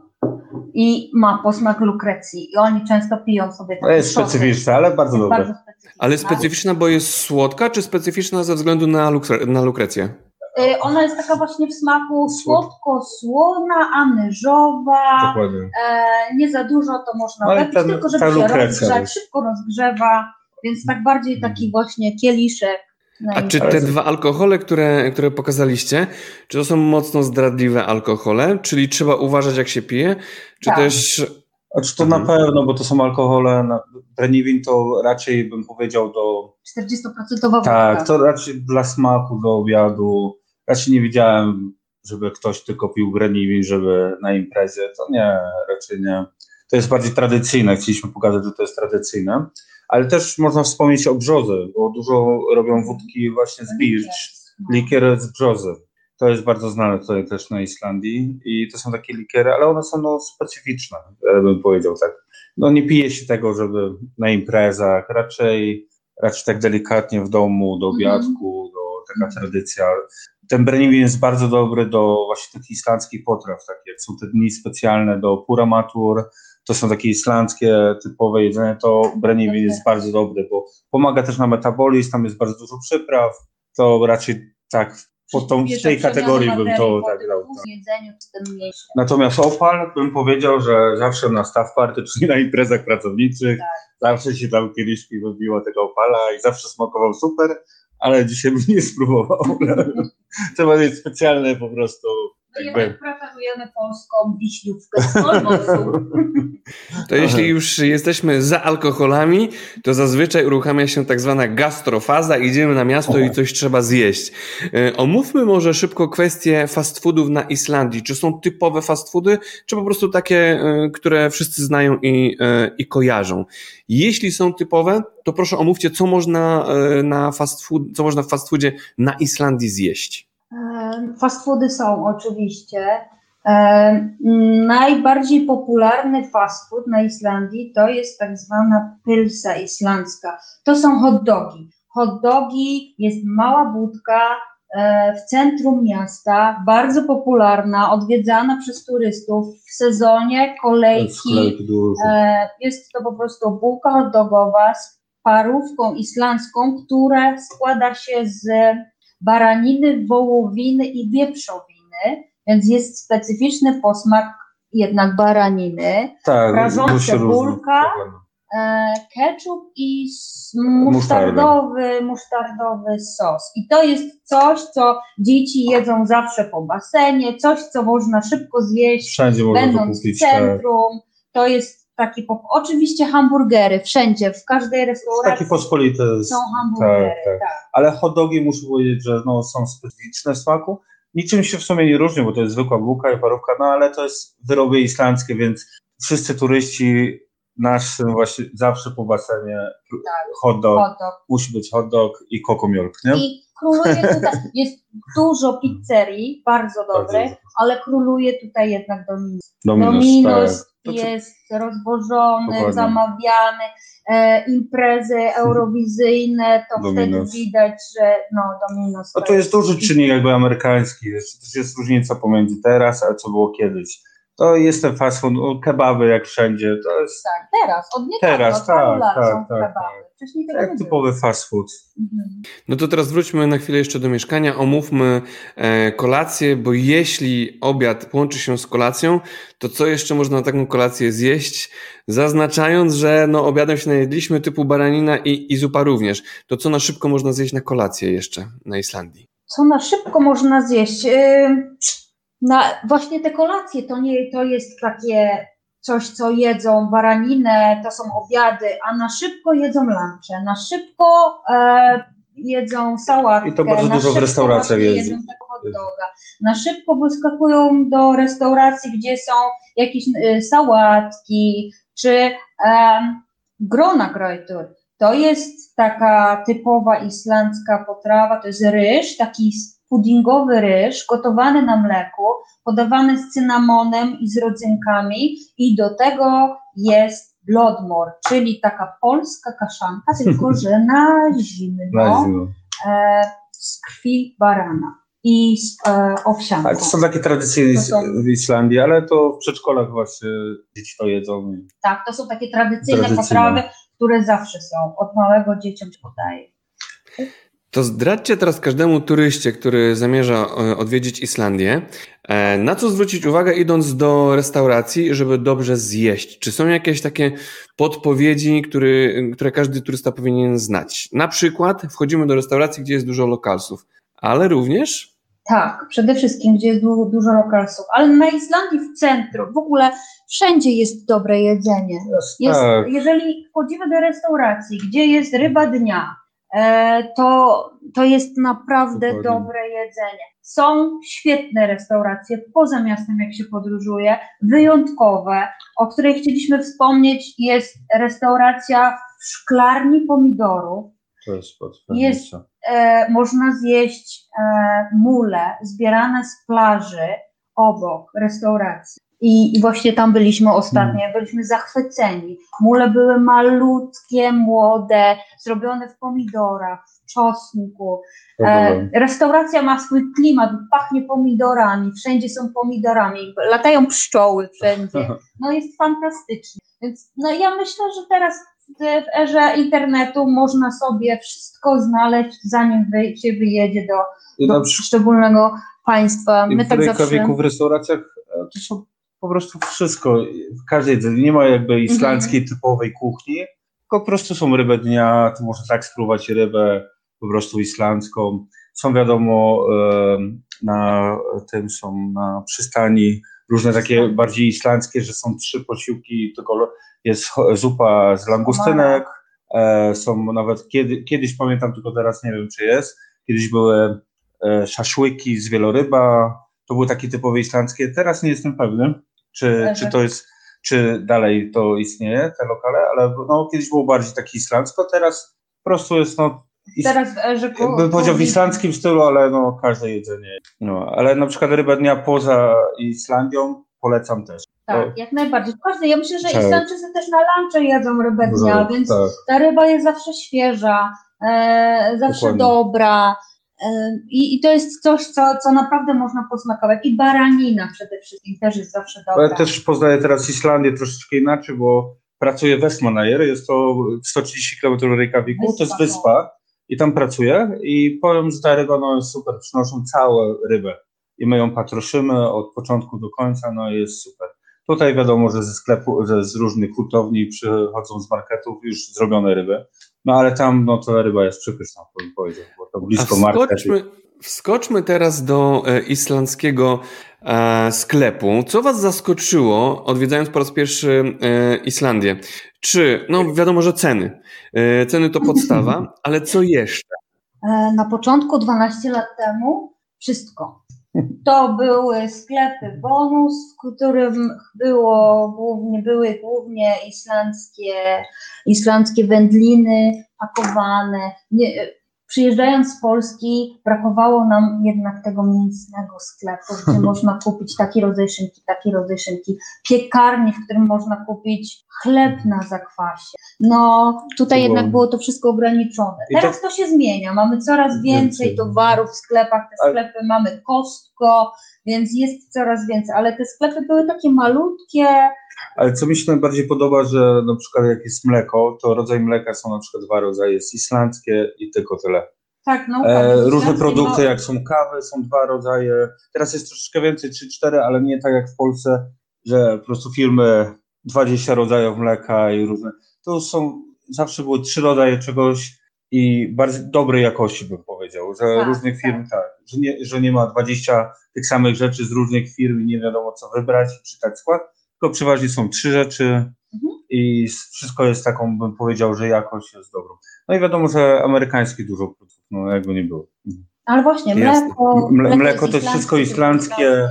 I ma posmak lukrecji. I oni często piją sobie To takie jest sosy. specyficzne, ale bardzo Jest dobre. bardzo specyficzna. Ale specyficzna, bo jest słodka, czy specyficzna ze względu na, lukre- na lukrecję? Y, Ona jest taka właśnie w smaku słodko-słona, anyżowa. Dokładnie. E, nie za dużo to można No i wypić, ten- tylko ta żeby się lukrecja rozgrzać, jest. szybko rozgrzewa, więc tak bardziej taki właśnie kieliszek. Na A czy te dwa alkohole, które, które pokazaliście, czy to są mocno zdradliwe alkohole? Czyli trzeba uważać, jak się pije? Czy Tak. też. Znaczy to Mhm. na pewno, bo to są alkohole, Brennivin to raczej bym powiedział do, 40% wódka. tak, to raczej dla smaku, do obiadu. Raczej nie widziałem, żeby ktoś tylko pił Brennivin, żeby na imprezie, to nie, raczej nie. To jest bardziej tradycyjne, chcieliśmy pokazać, że to jest tradycyjne, ale też można wspomnieć o brzozy, bo dużo robią wódki właśnie z bircz, likier z brzozy. To jest bardzo znane tutaj też na Islandii i to są takie likiery, ale one są no, specyficzne, bym powiedział tak. No nie pije się tego, żeby na imprezach, raczej, raczej tak delikatnie w domu, do Mhm. obiadku, do taka tradycja. ten breniwin jest bardzo dobry do właśnie takich islandzkich potraw, takie są te dni specjalne do puramatur, to są takie islandzkie typowe jedzenie, to breniwin jest bardzo dobry, bo pomaga też na metabolizm, tam jest bardzo dużo przypraw, to raczej tak po tą, w tej kategorii bym to tak dał. Tak. Natomiast opal bym powiedział, że zawsze na staff party, czyli na imprezach pracowniczych, Tak. zawsze się tam kieliszki wybiło tego opala i zawsze smakował super, ale dzisiaj bym nie spróbował. <laughs> Trzeba mieć specjalne po prostu jakby... jednak preferujemy polską wiśniówkę z. <laughs> To jeśli już jesteśmy za alkoholami, to zazwyczaj uruchamia się tak zwana gastrofaza, idziemy na miasto i coś trzeba zjeść. E, Omówmy może szybko kwestię fast foodów na Islandii. Czy są typowe fast foody, czy po prostu takie, e, które wszyscy znają i, e, i kojarzą? Jeśli są typowe, to proszę omówcie, co można na fast food, co można w fast foodzie na Islandii zjeść. Fast foody są oczywiście. Najbardziej popularny fast food na Islandii to jest tak zwana pylsa islandzka. To są hot dogi. Hot dogi jest mała budka e, w centrum miasta, bardzo popularna, odwiedzana przez turystów w sezonie, kolejki. E, Jest to po prostu bułka hot dogowa z parówką islandzką, która składa się z baraniny, wołowiny i wieprzowiny, więc jest specyficzny posmak jednak baraniny, tak, prażące bułka. e, ketchup i musztardowy, musztardowy sos. I to jest coś, co dzieci jedzą zawsze po basenie, coś, co można szybko zjeść, Wszędzie będąc w. Tak. centrum. To jest taki, pop- oczywiście hamburgery, wszędzie, w każdej restauracji Taki pospolity. są hamburgery. tak, tak. tak. Ale hot dogi muszę powiedzieć, że no, są specyficzne w smaku. Niczym się w sumie nie różnią, bo to jest zwykła bułka i parówka, no ale to jest wyroby islandzkie, więc wszyscy turyści naszym właśnie zawsze po basenie Tak. hot dog, Hot dog. musi być hot dog i kokomilk, nie? I króluje tutaj, jest dużo pizzerii, bardzo dobrych, Bardzo. ale króluje tutaj jednak Dominos. Dominos, Dominos To czy- jest rozwożony, Dokładnie. zamawiany, e, imprezy eurowizyjne, to Dominos. wtedy widać, że no Dominos No to jest duży czynnik jakby amerykański, też jest różnica pomiędzy teraz, a co było kiedyś. To jest ten fast food, kebaby jak wszędzie, to jest Tak, teraz, od niedawna, Teraz, od tak, lat tak, są tak, kebaby. tak. Wcześniej typowy fast food. Mhm. No to teraz wróćmy na chwilę jeszcze do mieszkania, omówmy e, kolację, bo jeśli obiad łączy się z kolacją, to co jeszcze można na taką kolację zjeść, zaznaczając, że no obiadem się najedliśmy typu baranina i, i zupa również, to co na szybko można zjeść na kolację jeszcze na Islandii? co na szybko można zjeść. Ym, Na, właśnie te kolacje to, nie, to jest takie coś, co jedzą baraninę, to są obiady, a na szybko jedzą lunche, na szybko e, jedzą sałatkę. I to bardzo dużo w restauracjach jest. jedzą doga. Na szybko wyskakują do restauracji, gdzie są jakieś y, sałatki, czy em, grona grojtur. To jest taka typowa islandzka potrawa, to jest ryż, taki puddingowy ryż, gotowany na mleku, podawany z cynamonem i z rodzynkami i do tego jest blodmor, czyli taka polska kaszanka, <laughs> tylko że na zimno, e, z krwi barana i z e, owsianką. To są takie tradycyjne To są- w Islandii, ale to w przedszkolach właśnie dzieci to jedzą. Tak, to są takie tradycyjne, Tradycyjne. potrawy, które zawsze są, od małego dzieciom się podaje. To zdradźcie teraz każdemu turyście, który zamierza e, odwiedzić Islandię, e, na co zwrócić uwagę idąc do restauracji, żeby dobrze zjeść. Czy są jakieś takie podpowiedzi, który, które każdy turysta powinien znać? Na przykład wchodzimy do restauracji, gdzie jest dużo lokalsów, ale również Tak, przede wszystkim, gdzie jest du- dużo lokalsów, ale na Islandii w centrum, w ogóle wszędzie jest dobre jedzenie. Jest, tak. Jeżeli wchodzimy do restauracji, gdzie jest ryba dnia, to, to jest naprawdę Dokładnie. dobre jedzenie. Są świetne restauracje poza miastem, jak się podróżuje, wyjątkowe, o której chcieliśmy wspomnieć. Jest restauracja w szklarni pomidorów. To jest Jest- E, można zjeść e, mule zbierane z plaży obok restauracji. I, I właśnie tam byliśmy ostatnio, hmm. byliśmy zachwyceni. Mule były malutkie, młode, zrobione w pomidorach, w czosnku. E, restauracja ma swój klimat, pachnie pomidorami, wszędzie są pomidorami, latają pszczoły wszędzie. <laughs> No jest fantastycznie. Więc no ja myślę, że teraz w erze internetu można sobie wszystko znaleźć, zanim wy, się wyjedzie do, do szczególnego państwa. My w tak zawsze... w restauracjach e, to są po prostu wszystko, w każdej nie ma jakby islandzkiej mm -hmm. typowej kuchni, tylko po prostu są ryby dnia, to można tak spróbować rybę po prostu islandzką. Są wiadomo, na tym są na przystani różne takie bardziej islandzkie, że są trzy posiłki, tylko jest zupa z langustynek, e, są nawet kiedy, kiedyś pamiętam, tylko teraz nie wiem czy jest, kiedyś były e, szaszłyki z wieloryba, to były takie typowe islandzkie, teraz nie jestem pewny, czy, czy to jest, czy dalej to istnieje, te lokale, ale no, kiedyś było bardziej taki islandzko, teraz po prostu jest no, Teraz w erze Bym powiedział w islandzkim stylu, ale no każde jedzenie. No, ale na przykład rybę dnia poza Islandią polecam też. Tak, to... jak najbardziej. Każdy, ja myślę, że tak. Islandczycy też na lunche jedzą rybę dnia, no, więc tak. ta ryba jest zawsze świeża, e, zawsze Dokładnie. dobra. I, I, to jest coś, co, co naprawdę można posmakować. I baranina przede wszystkim też jest zawsze dobra. Ja też poznaję teraz Islandię troszeczkę inaczej, bo pracuję w Westmanajer, jest to 130 km Reykjaviku, to jest wyspa i tam pracuję i powiem, że ta ryba no, jest super, przynoszą całą rybę i my ją patroszymy od początku do końca, no i jest super. Tutaj wiadomo, że ze sklepu, że z różnych hurtowni przychodzą z marketów już zrobione ryby, no ale tam no to ryba jest przepyszna, bym powiedział, bo to blisko wskoczmy, Wskoczmy teraz do e, islandzkiego e, sklepu. Co Was zaskoczyło, odwiedzając po raz pierwszy e, Islandię? Czy, no wiadomo, że ceny. Ceny to podstawa, <clears throat> ale co jeszcze? Na początku, 12 lat temu, wszystko. To były sklepy bonus, w którym było głównie, były głównie islandzkie, islandzkie wędliny pakowane. Nie, Przyjeżdżając z Polski, brakowało nam jednak tego mięsnego sklepu, gdzie <laughs> można kupić taki rodzaj szynki, taki rodzaj szynki, piekarni, w którym można kupić chleb na zakwasie. No, tutaj jednak było to wszystko ograniczone. Teraz to się zmienia, mamy coraz więcej. towarów w sklepach, te sklepy mamy Kostko, więc jest coraz więcej, ale te sklepy były takie malutkie, ale co mi się najbardziej podoba, że na przykład jak jest mleko, to rodzaj mleka są na przykład dwa rodzaje, jest islandzkie i tylko tyle. Tak, no. E, różne produkty, jak są kawy, są dwa rodzaje. Teraz jest troszeczkę więcej, trzy, cztery, ale nie tak jak w Polsce, że po prostu firmy 20 rodzajów mleka i różne. To są, zawsze były trzy rodzaje czegoś i bardzo dobrej jakości bym powiedział, że tak, różnych firm tak. tak, że, nie, że nie ma 20 tych samych rzeczy z różnych firm i nie wiadomo co wybrać i czytać skład, tylko przeważnie są trzy rzeczy mhm. i wszystko jest taką, bym powiedział, że jakość jest dobrą. No i wiadomo, że amerykańskie dużo produktów, no jakby nie było. Mhm. Ale właśnie, mleko. Mle, mleko to jest wszystko islandzkie,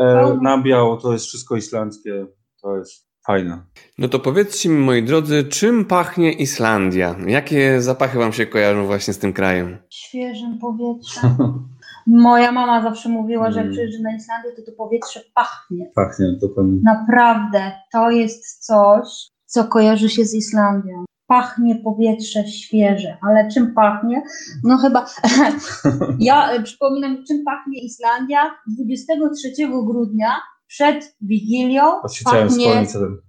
e, nabiał to jest wszystko islandzkie, to jest fajne. No to powiedzcie mi, moi drodzy, czym pachnie Islandia? Jakie zapachy Wam się kojarzą właśnie z tym krajem? Świeżym powietrzem. <laughs> Moja mama zawsze mówiła, że jak mm. przyjeżdża na Islandię, to to powietrze pachnie. Pachnie, dokładnie. Naprawdę, to jest coś, co kojarzy się z Islandią. Pachnie powietrze świeże, ale czym pachnie? No chyba, <laughs> ja e, przypominam, czym pachnie Islandia 23 grudnia przed Wigilią pachnie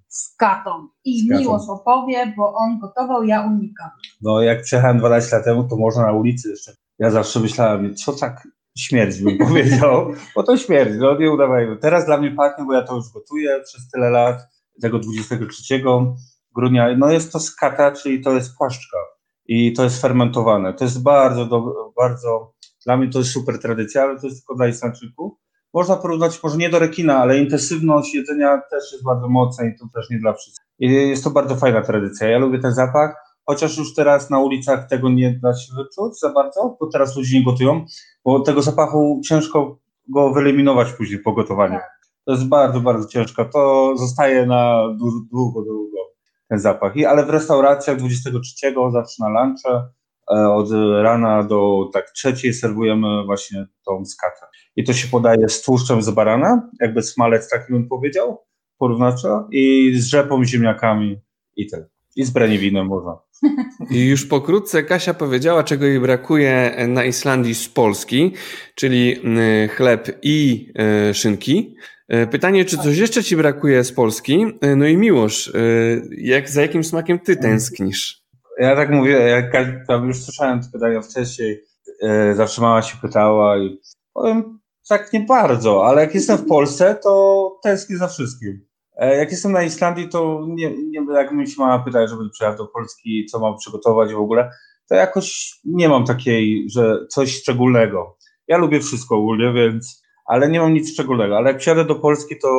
z katą. I miłość opowie, bo on gotował, ja unikam. No jak przyjechałem 12 lat temu, to można na ulicy jeszcze. Ja zawsze myślałem, co tak śmierć bym <laughs> powiedział, bo to śmierć, no nie udawajmy. Teraz dla mnie pachnie, bo ja to już gotuję przez tyle lat, tego 23 grudnia, no jest to skata, czyli to jest płaszczka i to jest fermentowane. To jest bardzo, do, bardzo, dla mnie to jest super tradycja, ale to jest tylko dla Islandczyków. Można porównać, może nie do rekina, ale intensywność jedzenia też jest bardzo mocna i to też nie dla wszystkich. I jest to bardzo fajna tradycja. Ja lubię ten zapach, chociaż już teraz na ulicach tego nie da się wyczuć za bardzo, bo teraz ludzie nie gotują, bo tego zapachu ciężko go wyeliminować później po gotowaniu. Tak. To jest bardzo, bardzo ciężko. To zostaje na długo, długo ten zapach. I, ale w restauracjach 23 zawsze na lunche od rana do tak trzeciej serwujemy właśnie tą skatę. I to się podaje z tłuszczem z barana, jakby smalec taki bym powiedział, porównawczo, i z rzepą, ziemniakami i tak. I z breniwinem można. I już pokrótce Kasia powiedziała, czego jej brakuje na Islandii z Polski, czyli y, chleb i y, szynki. Y, pytanie, czy coś jeszcze ci brakuje z Polski? No i Miłosz, jak, za jakim smakiem ty tęsknisz? Ja tak mówię, jak tam już słyszałem te pytania wcześniej, zawsze mama się pytała i powiem tak nie bardzo, ale jak jestem w Polsce, to tęsknię za wszystkim. E, jak jestem na Islandii, to nie, nie jak mi się mama pyta, żeby przyjechać do Polski, co mam przygotować w ogóle, to jakoś nie mam takiej, że coś szczególnego. Ja lubię wszystko ogólnie, więc, ale nie mam nic szczególnego. Ale jak przyjadę do Polski, to,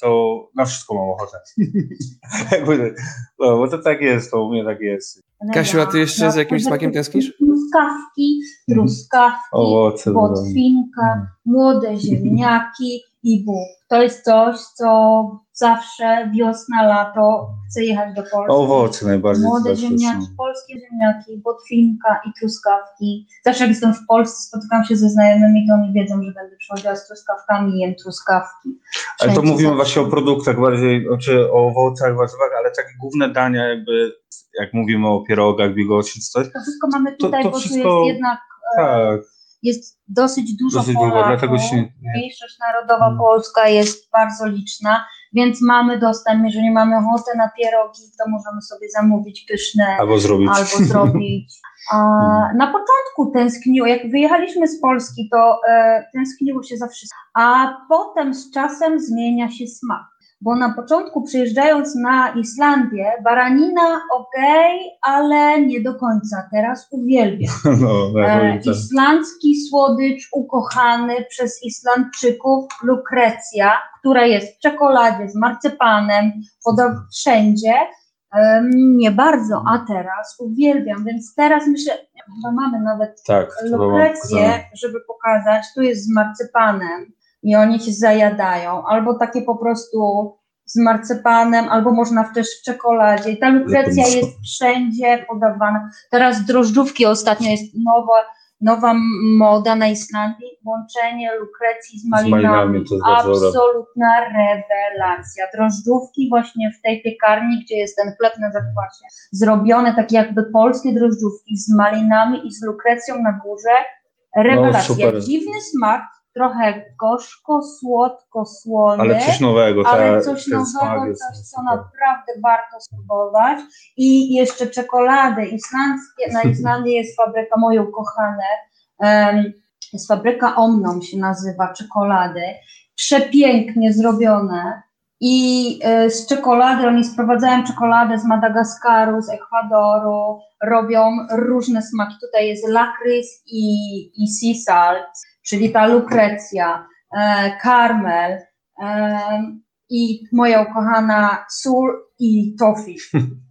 to na wszystko mam ochotę. <laughs> No, bo to tak jest, to u mnie tak jest. Kasiu, a ty jeszcze z jakimś smakiem tęsknisz? Truskawki, truskawki, Owoce, botwinka, młode ziemniaki i bób. To jest coś, co zawsze wiosna, lato chcę jechać do Polski. Owoce najbardziej. Młode ziemniaki, polskie ziemniaki, botwinka i truskawki. Zawsze jak jestem w Polsce, spotykam się ze znajomymi, to oni wiedzą, że będę przychodziła z truskawkami i jem truskawki. Wszędzie ale to mówimy właśnie o produktach bardziej, znaczy o owocach, warzywach, ale takie główne dania jakby, jak mówimy o pierogach, bigoci czy coś. To wszystko mamy tutaj, to, to bo wszystko... tu jest jednak... E, tak jest dosyć dużo dosyć Polaków. Długo, dlatego się... Mniejszość narodowa hmm. polska jest bardzo liczna, więc mamy dostęp, jeżeli mamy ochotę na pierogi, to możemy sobie zamówić pyszne albo zrobić. Albo zrobić. A, hmm. na początku tęskniło, jak wyjechaliśmy z Polski, to e, tęskniło się za wszystkim, a potem z czasem zmienia się smak bo na początku przyjeżdżając na Islandię, baranina ok, ale nie do końca. Teraz uwielbiam. <laughs> No, e, islandzki słodycz ukochany przez Islandczyków lukrecja, która jest w czekoladzie z marcepanem, podobno wszędzie. E, nie bardzo, a teraz uwielbiam, więc teraz myślę, chyba mamy nawet tak, lukrecję, żeby pokazać, tu jest z marcepanem i oni się zajadają, albo takie po prostu z marcepanem, albo można też w czekoladzie. I ta lukrecja jest wszędzie podawana. Teraz drożdżówki ostatnio jest nowa, nowa moda na Islandii, łączenie lukrecji z malinami. Z malinami Absolutna rewelacja. Drożdżówki właśnie w tej piekarni, gdzie jest ten chleb na zakwasie, zrobione tak jakby polskie drożdżówki z malinami i z lukrecją na górze. Rewelacja. No, Dziwny smak, trochę gorzko, słodko, słony. Ale coś nowego. Ale coś nowego, coś, co naprawdę warto spróbować. I jeszcze czekolady islandzkie. Na <laughs> Islandii jest fabryka, moje ukochane, um, jest fabryka Omnom się nazywa, czekolady. Przepięknie zrobione. I y, z czekolady, oni sprowadzają czekoladę z Madagaskaru, z Ekwadoru, robią różne smaki. Tutaj jest lakrys i, i sea salt czyli ta Lukrecja, e, Carmel e, i moja ukochana sól i tofi.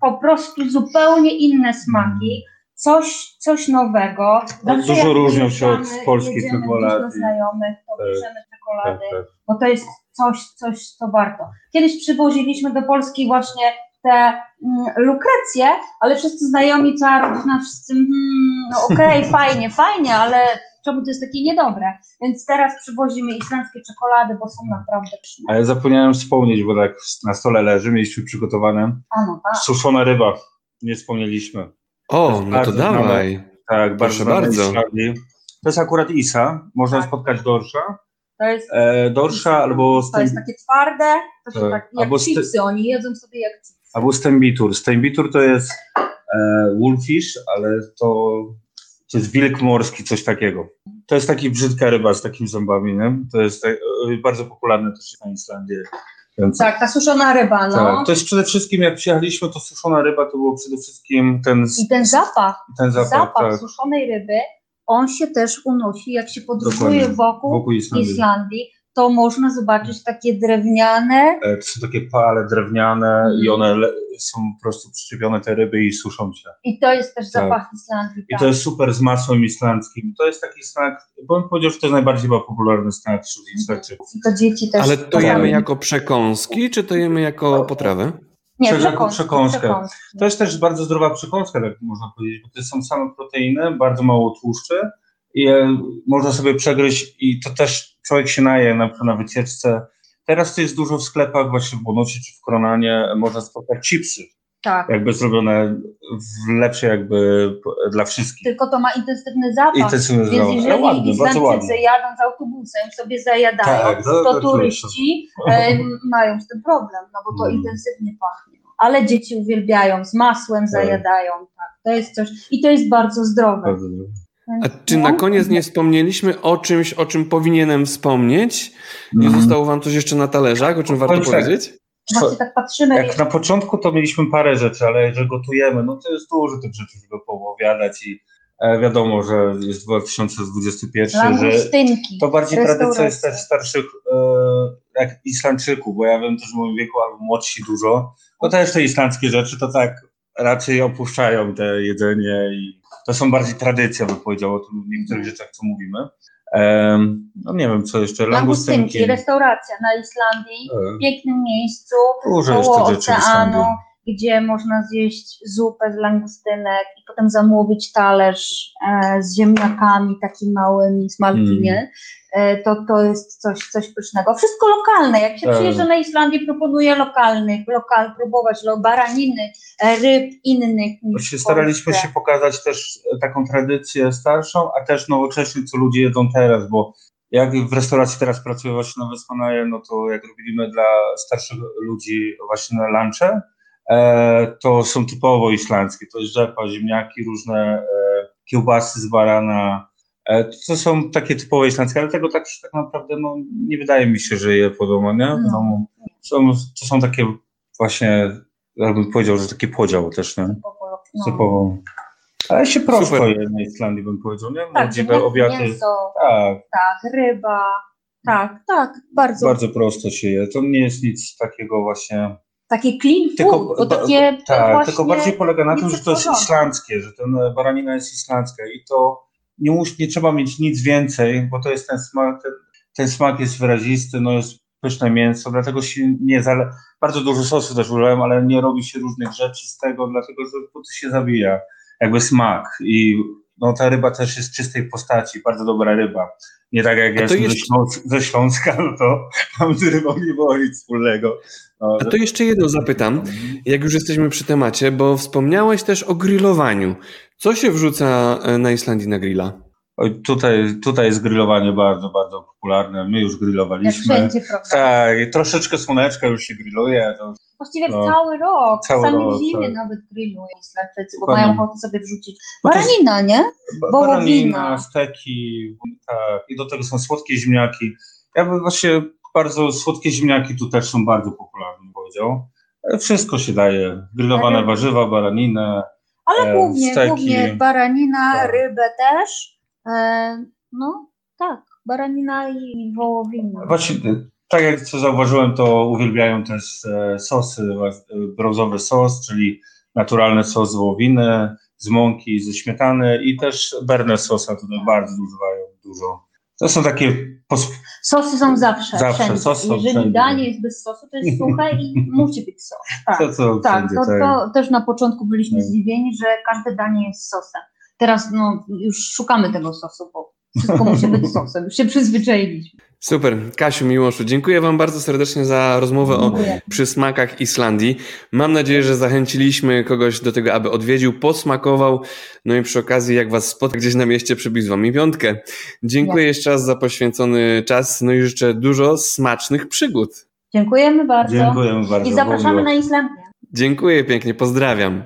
Po prostu zupełnie inne smaki, coś, coś nowego. dużo różnią się od polskich czekolady. znajomych, to tak, bierzemy czekolady, tak, tak. bo to jest coś, coś, co warto. Kiedyś przywoziliśmy do Polski właśnie te mm, lukrecje, ale wszyscy znajomi, cała rodzina, wszyscy, hmm, no okej, okay, <laughs> fajnie, fajnie, ale czemu to jest takie niedobre. Więc teraz przywozimy islandzkie czekolady, bo są naprawdę pyszne. Ale zapomniałem wspomnieć, bo tak na stole leży, mieliśmy przygotowane A, no tak. suszona ryba. Nie wspomnieliśmy. O, no to dawaj. Znane, tak, Proszę bardzo. To jest akurat isa, można tak. spotkać dorsza. To jest e, dorsza albo... To jest takie twarde, to tak. tak jak albo chipsy, oni jedzą sobie jak chipsy. Albo stembitur. Stembitur to jest e, wolfish, ale to to jest wilk morski, coś takiego. To jest taki brzydka ryba z takimi zębami, nie? To jest tak, bardzo popularne też na Islandii. Więc, tak, ta suszona ryba, no. Tak, to jest przede wszystkim, jak przyjechaliśmy, to suszona ryba to było przede wszystkim ten... I ten zapach, ten zapach, zapach tak. suszonej ryby, on się też unosi, jak się podróżuje wokół, wokół Islandii. Islandii to można zobaczyć takie drewniane. E, to są takie pale drewniane i one są po prostu przyczepione te ryby i suszą się. I to jest też tak. zapach islandzki. I to jest super z masłem islandzkim. To jest taki snak, bo bym powiedział, że to jest najbardziej chyba popularny snak wśród. Islandczyków. To dzieci też. Ale to jemy jako przekąski, czy to jemy jako potrawę? Nie, przekąski, przekąskę. przekąski. To jest też bardzo zdrowa przekąska, tak można powiedzieć, bo to są same proteiny, bardzo mało tłuszczy i e, można sobie przegryźć i to też człowiek się naje na, na wycieczce. Teraz to jest dużo w sklepach, właśnie w Bonusie czy w Kronanie, można spotkać chipsy, Tak. jakby zrobione w lepsze jakby dla wszystkich. Tylko to ma intensywny zapach. I to jest Więc jeżeli bardzo Islandczycy jadą z autobusem, sobie zajadają, Tak, to- to, turyści e, mają z tym problem, no bo to Mm. intensywnie pachnie. Ale dzieci uwielbiają, z masłem zajadają, tak. To jest coś, i to jest bardzo zdrowe. Bardzo zdrowe. A czy na koniec nie wspomnieliśmy o czymś, o czym powinienem wspomnieć? Nie Mhm. zostało wam coś jeszcze na talerzach, o czym warto tak. powiedzieć? Właśnie tak patrzymy, Jak na początku to mieliśmy parę rzeczy, ale że gotujemy, no to jest dużo tych rzeczy, żeby poowiadać i e, wiadomo, że jest 2021, że langustynki, to bardziej tradycja jest też starszych e, jak Islandczyków, bo ja wiem też w moim wieku albo młodsi dużo, to też te islandzkie rzeczy to tak raczej opuszczają te jedzenie i to są bardziej tradycja, bym powiedział o tym w niektórych rzeczach, co mówimy. Em, no nie wiem, co jeszcze, Langustynki, langustynki. restauracja na Islandii, E, w pięknym miejscu, Dużo koło oceanu. Gdzie można zjeść zupę z langustynek i potem zamówić talerz e, z ziemniakami takimi małymi, z malkinie. Mm. E, to, to jest coś, coś pysznego. Wszystko lokalne. Jak się przyjeżdża na Islandię, proponuję lokalnych, lokal, próbować lo, baraniny, e, ryb innych niż staraliśmy się pokazać też e, taką tradycję starszą, a też nowocześnie, co ludzie jedzą teraz, bo jak w restauracji teraz pracuję właśnie na Westmanaje, no to jak robiliśmy dla starszych ludzi właśnie na lunche, e, to są typowo islandzkie, to jest rzepa, ziemniaki, różne e, kiełbasy z barana, e, to są takie typowo islandzkie, ale tego tak, tak naprawdę no, nie wydaje mi się, że je podobno, nie? No. domu. Są, to są takie właśnie, ja bym powiedział, że taki podział też, nie? No. typowo. Ale się prosto Super. je na Islandii, bym powiedział, nie? Tak, obiady. mięso, Tak, tak, ryba, tak, tak, bardzo. bardzo prosto się je. To nie jest nic takiego właśnie. Takie clean Tylko, food, bo ba- takie tak, właśnie tylko bardziej polega na tym, że to jest islandzkie, że ten e, baranina jest islandzka i to nie, mus, nie trzeba mieć nic więcej, bo to jest ten smak, ten, ten smak jest wyrazisty, no jest pyszne mięso, dlatego się nie zale... bardzo dużo sosu też użyłem, ale nie robi się różnych rzeczy z tego, dlatego że po prostu się zabija jakby smak i no ta ryba też jest czystej postaci, bardzo dobra ryba. Nie tak jak ja jestem ze, jest- ze Śląska, no to <laughs> tam z rybą nie było nic wspólnego. A to jeszcze jedno zapytam, jak już jesteśmy przy temacie, bo wspomniałeś też o grillowaniu. Co się wrzuca e, na Islandii na grilla? Oj, tutaj, tutaj jest grillowanie bardzo, bardzo popularne. My już Jak grillowaliśmy. wszędzie, prawda? Tak, troszeczkę słoneczka już się grilluje. To, Właściwie No. cały rok, Cały sami rok, w zimie tak. nawet grillują Islandczycy, bo Dokładnie. mają ochotę sobie wrzucić. Baranina, nie? Wołowina. baranina, steki, tak. I do tego są słodkie ziemniaki. Ja bym właśnie bardzo, słodkie ziemniaki tu też są bardzo popularne, powiedział. E, Wszystko się daje. Grillowane Tak. warzywa, baraninę. Ale E, głównie, steki. głównie baranina, Tak. rybę też. E, no tak, baranina i wołowina. Właśnie, e, tak jak co zauważyłem, to uwielbiają też sosy, brązowy sos, czyli naturalny sos z wołowiny, z mąki, ze śmietany i też berne sosa tutaj bardzo używają dużo. To są takie Sosy są zawsze, Zawsze, wszędzie. sos są Jeżeli wszędzie. danie jest bez sosu, to jest suche i <laughs> musi być sos. Tak, to, co tak wszędzie, to, to też na początku byliśmy Tak. zdziwieni, że każde danie jest sosem. Teraz no, już szukamy tego sosu, bo wszystko musi być sosem. Już się przyzwyczailiśmy. Super. Kasiu, Miłoszu, dziękuję Wam bardzo serdecznie za rozmowę o Dziękuję. przysmakach Islandii. Mam nadzieję, że zachęciliśmy kogoś do tego, aby odwiedził, posmakował, no i przy okazji, jak Was spotka gdzieś na mieście, przybił z Wami piątkę. Dziękuję jeszcze raz za poświęcony czas, no i życzę dużo smacznych przygód. Dziękujemy bardzo. Dziękujemy bardzo. I zapraszamy na. Islandię. Dziękuję pięknie, pozdrawiam.